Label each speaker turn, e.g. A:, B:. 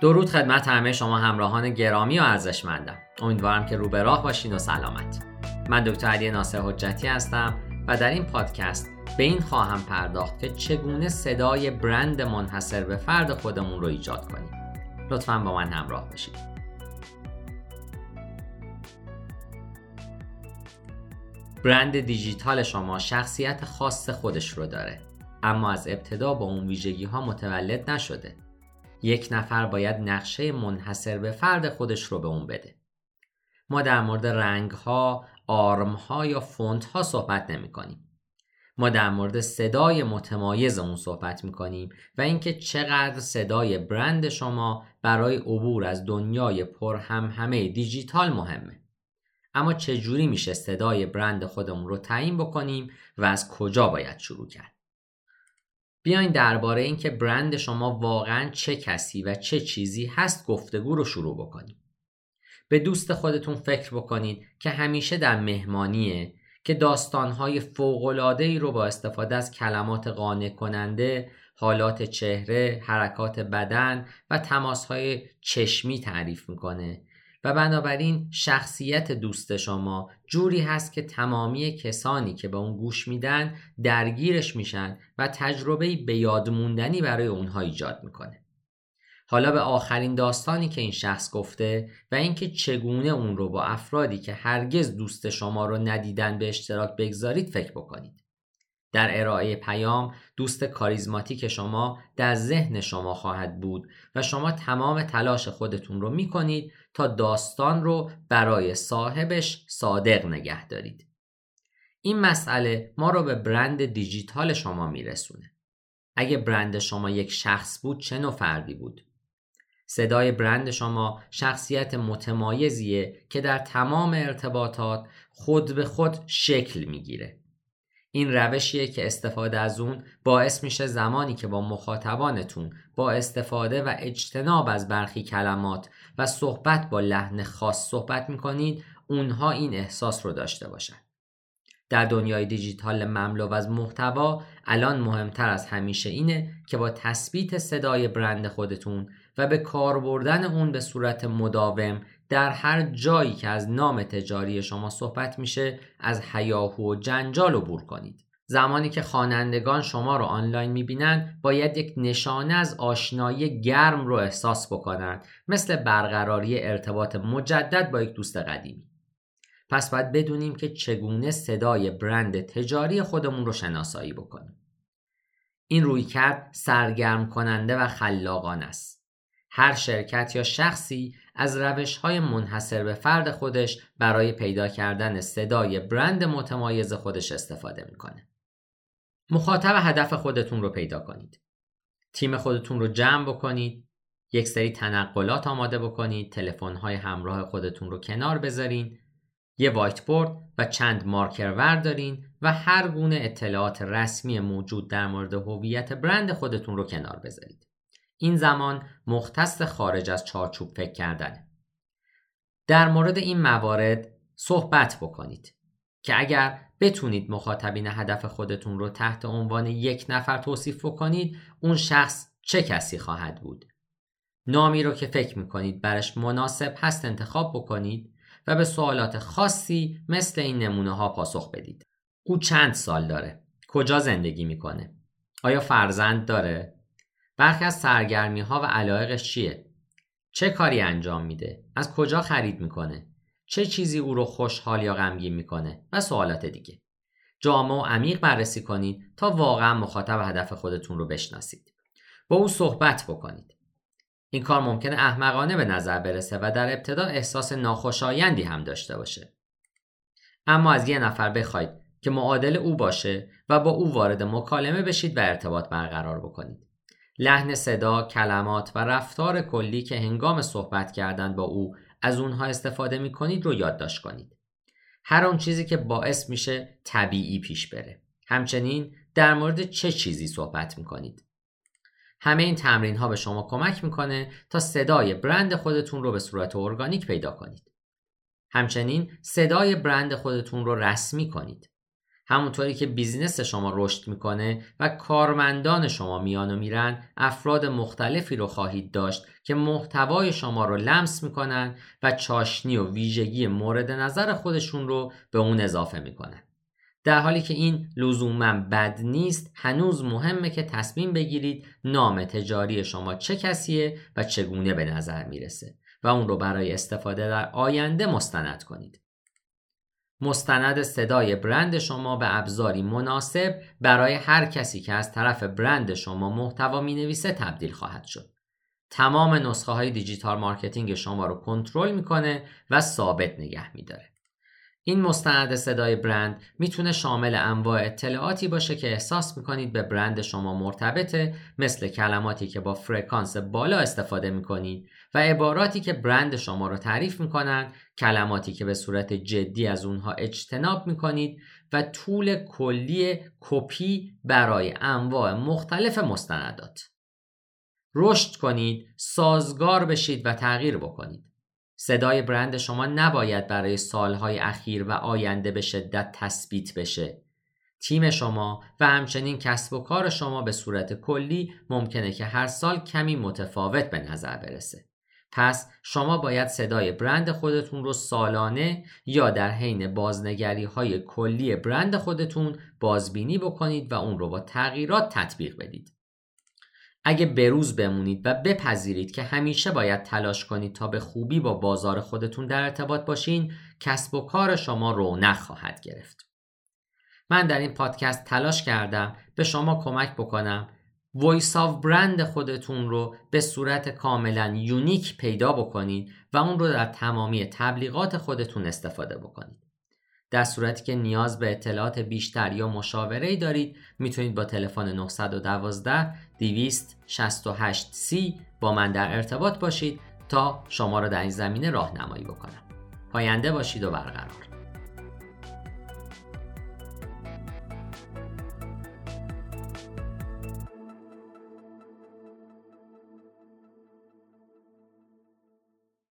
A: درود خدمت همه شما همراهان گرامی و ارزشمندم. امیدوارم که رو به راه باشین و سلامت. من دکتر علی ناصر حجتی هستم و در این پادکست به این خواهم پرداخت که چگونه صدای برند منحصر به فرد خودمون رو ایجاد کنیم. لطفا با من همراه باشید. برند دیجیتال شما شخصیت خاص خودش رو داره اما از ابتدا با اون ویژگی ها متولد نشده. یک نفر باید نقشه منحصر به فرد خودش رو به اون بده ما در مورد رنگ ها، آرم ها یا فونت ها صحبت نمی کنیم. ما در مورد صدای متمایز اون صحبت می کنیم و اینکه چقدر صدای برند شما برای عبور از دنیای پر هم همه دیجیتال مهمه. اما چجوری میشه صدای برند خودمون رو تعیین بکنیم و از کجا باید شروع کرد؟ بیاین درباره اینکه برند شما واقعا چه کسی و چه چیزی هست گفتگو رو شروع بکنیم. به دوست خودتون فکر بکنید که همیشه در مهمانیه که داستانهای فوق‌العاده‌ای رو با استفاده از کلمات قانع کننده، حالات چهره، حرکات بدن و تماسهای چشمی تعریف می‌کنه و بنابراین شخصیت دوست شما جوری هست که تمامی کسانی که به اون گوش میدن درگیرش میشن و تجربه به یاد موندنی برای اونها ایجاد می‌کنه. حالا به آخرین داستانی که این شخص گفته و اینکه چگونه اون رو با افرادی که هرگز دوست شما رو ندیدن به اشتراک بگذارید فکر بکنید. در ارائه پیام دوست کاریزماتیک شما در ذهن شما خواهد بود و شما تمام تلاش خودتون رو می کنید تا داستان رو برای صاحبش صادق نگه دارید. این مسئله ما رو به برند دیجیتال شما میرسونه. اگه برند شما یک شخص بود چه نوع فردی بود؟ صدای برند شما شخصیت متمایزیه که در تمام ارتباطات خود به خود شکل می‌گیره. این روشیه که استفاده از اون باعث میشه زمانی که با مخاطبانتون با استفاده و اجتناب از برخی کلمات و صحبت با لحن خاص صحبت می‌کنید اونها این احساس رو داشته باشن. در دنیای دیجیتال مملو از محتوا الان مهمتر از همیشه اینه که با تثبیت صدای برند خودتون و به کار بردن اون به صورت مداوم در هر جایی که از نام تجاری شما صحبت میشه از حیاهو و جنجال عبور کنید. زمانی که خوانندگان شما رو آنلاین می‌بینن باید یک نشانه از آشنایی گرم رو احساس بکنند مثل برقراری ارتباط مجدد با یک دوست قدیمی. پس باید بدونیم که چگونه صدای برند تجاری خودمون رو شناسایی بکنیم. این روی کرد سرگرم کننده و خلاقان است. هر شرکت یا شخصی از روش های منحصر به فرد خودش برای پیدا کردن صدای برند متمایز خودش استفاده می‌کنه. مخاطب هدف خودتون رو پیدا کنید. تیم خودتون رو جمع بکنید. یک سری تنقلات آماده بکنید. تلفن های همراه خودتون رو کنار بذارین. یه وایت بورد و چند مارکر وردارین و هر گونه اطلاعات رسمی موجود در مورد هویت برند خودتون رو کنار بذارید. این زمان مختص خارج از چارچوب فکر کردنه. در مورد این موارد صحبت بکنید که اگر بتونید مخاطبین هدف خودتون رو تحت عنوان یک نفر توصیف بکنید اون شخص چه کسی خواهد بود؟ نامی رو که فکر می‌کنید برش مناسب هست انتخاب بکنید و به سوالات خاصی مثل این نمونه ها پاسخ بدید. او چند سال داره؟ کجا زندگی می‌کنه؟ آیا فرزند داره؟ برخی از سرگرمی ها و علایقش چیه؟ چه کاری انجام میده؟ از کجا خرید می‌کنه؟ چه چیزی او رو خوشحال یا غمگین می‌کنه؟ و سوالات دیگه. جامع و عمیق بررسی کنید تا واقعا مخاطب هدف خودتون رو بشناسید. با او صحبت بکنید. این کار ممکنه احمقانه به نظر برسه و در ابتدا احساس ناخوشایندی هم داشته باشه. اما از یه نفر بخواید که معادل او باشه و با او وارد مکالمه بشید و ارتباط برقرار بکنید. لحن صدا، کلمات و رفتار کلی که هنگام صحبت کردن با او از اونها استفاده می کنید رو یادداشت کنید. هر اون چیزی که باعث میشه طبیعی پیش بره. همچنین در مورد چه چیزی صحبت می کنید. همه این تمرین ها به شما کمک می‌کنه تا صدای برند خودتون رو به صورت ارگانیک پیدا کنید. همچنین صدای برند خودتون رو رسمی کنید. همونطوری که business شما رشد می‌کنه و کارمندان شما میان و میرن افراد مختلفی رو خواهید داشت که محتوای شما رو لمس می‌کنن و چاشنی و ویژگی مورد نظر خودشون رو به اون اضافه می‌کنن. در حالی که این لزوما بد نیست هنوز مهمه که تصمیم بگیرید نام تجاری شما چه کسیه و چگونه به نظر می‌رسه و اون رو برای استفاده در آینده مستند کنید. مستند صدای برند شما به ابزاری مناسب برای هر کسی که از طرف برند شما محتوا می نویسه تبدیل خواهد شد. تمام نسخه های digital marketing شما رو کنترل می‌کنه و ثابت نگه میداره. این مستند صدای برند می‌تونه شامل انواع اطلاعاتی باشه که احساس می‌کنید به برند شما مرتبطه مثل کلماتی که با فرکانس بالا استفاده می‌کنید و عباراتی که برند شما رو تعریف می‌کنن کلماتی که به صورت جدی از اونها اجتناب می‌کنید و طول کلی کپی برای انواع مختلف مستندات. رشد کنید سازگار بشید و تغییر بکنید. صدای برند شما نباید برای سالهای اخیر و آینده به شدت تثبیت بشه. تیم شما و همچنین کسب و کار شما به صورت کلی ممکنه که هر سال کمی متفاوت به نظر برسه. پس شما باید صدای برند خودتون رو سالانه یا در حین بازنگری های کلی برند خودتون بازبینی بکنید و اون رو با تغییرات تطبیق بدید. اگه بروز بمونید و بپذیرید که همیشه باید تلاش کنید تا به خوبی با بازار خودتون در ارتباط باشین کسب و کار شما رونق خواهد گرفت. من در این پادکست تلاش کردم به شما کمک بکنم voice of brand خودتون رو به صورت کاملا unique پیدا بکنید و اون رو در تمامی تبلیغات خودتون استفاده بکنید. در صورتی که نیاز به اطلاعات بیشتر یا مشاوره ای دارید می‌تونید با تلفن 912 268 c با من در ارتباط باشید تا شما را در این زمینه راهنمایی بکنم. پاینده باشید و برقرار.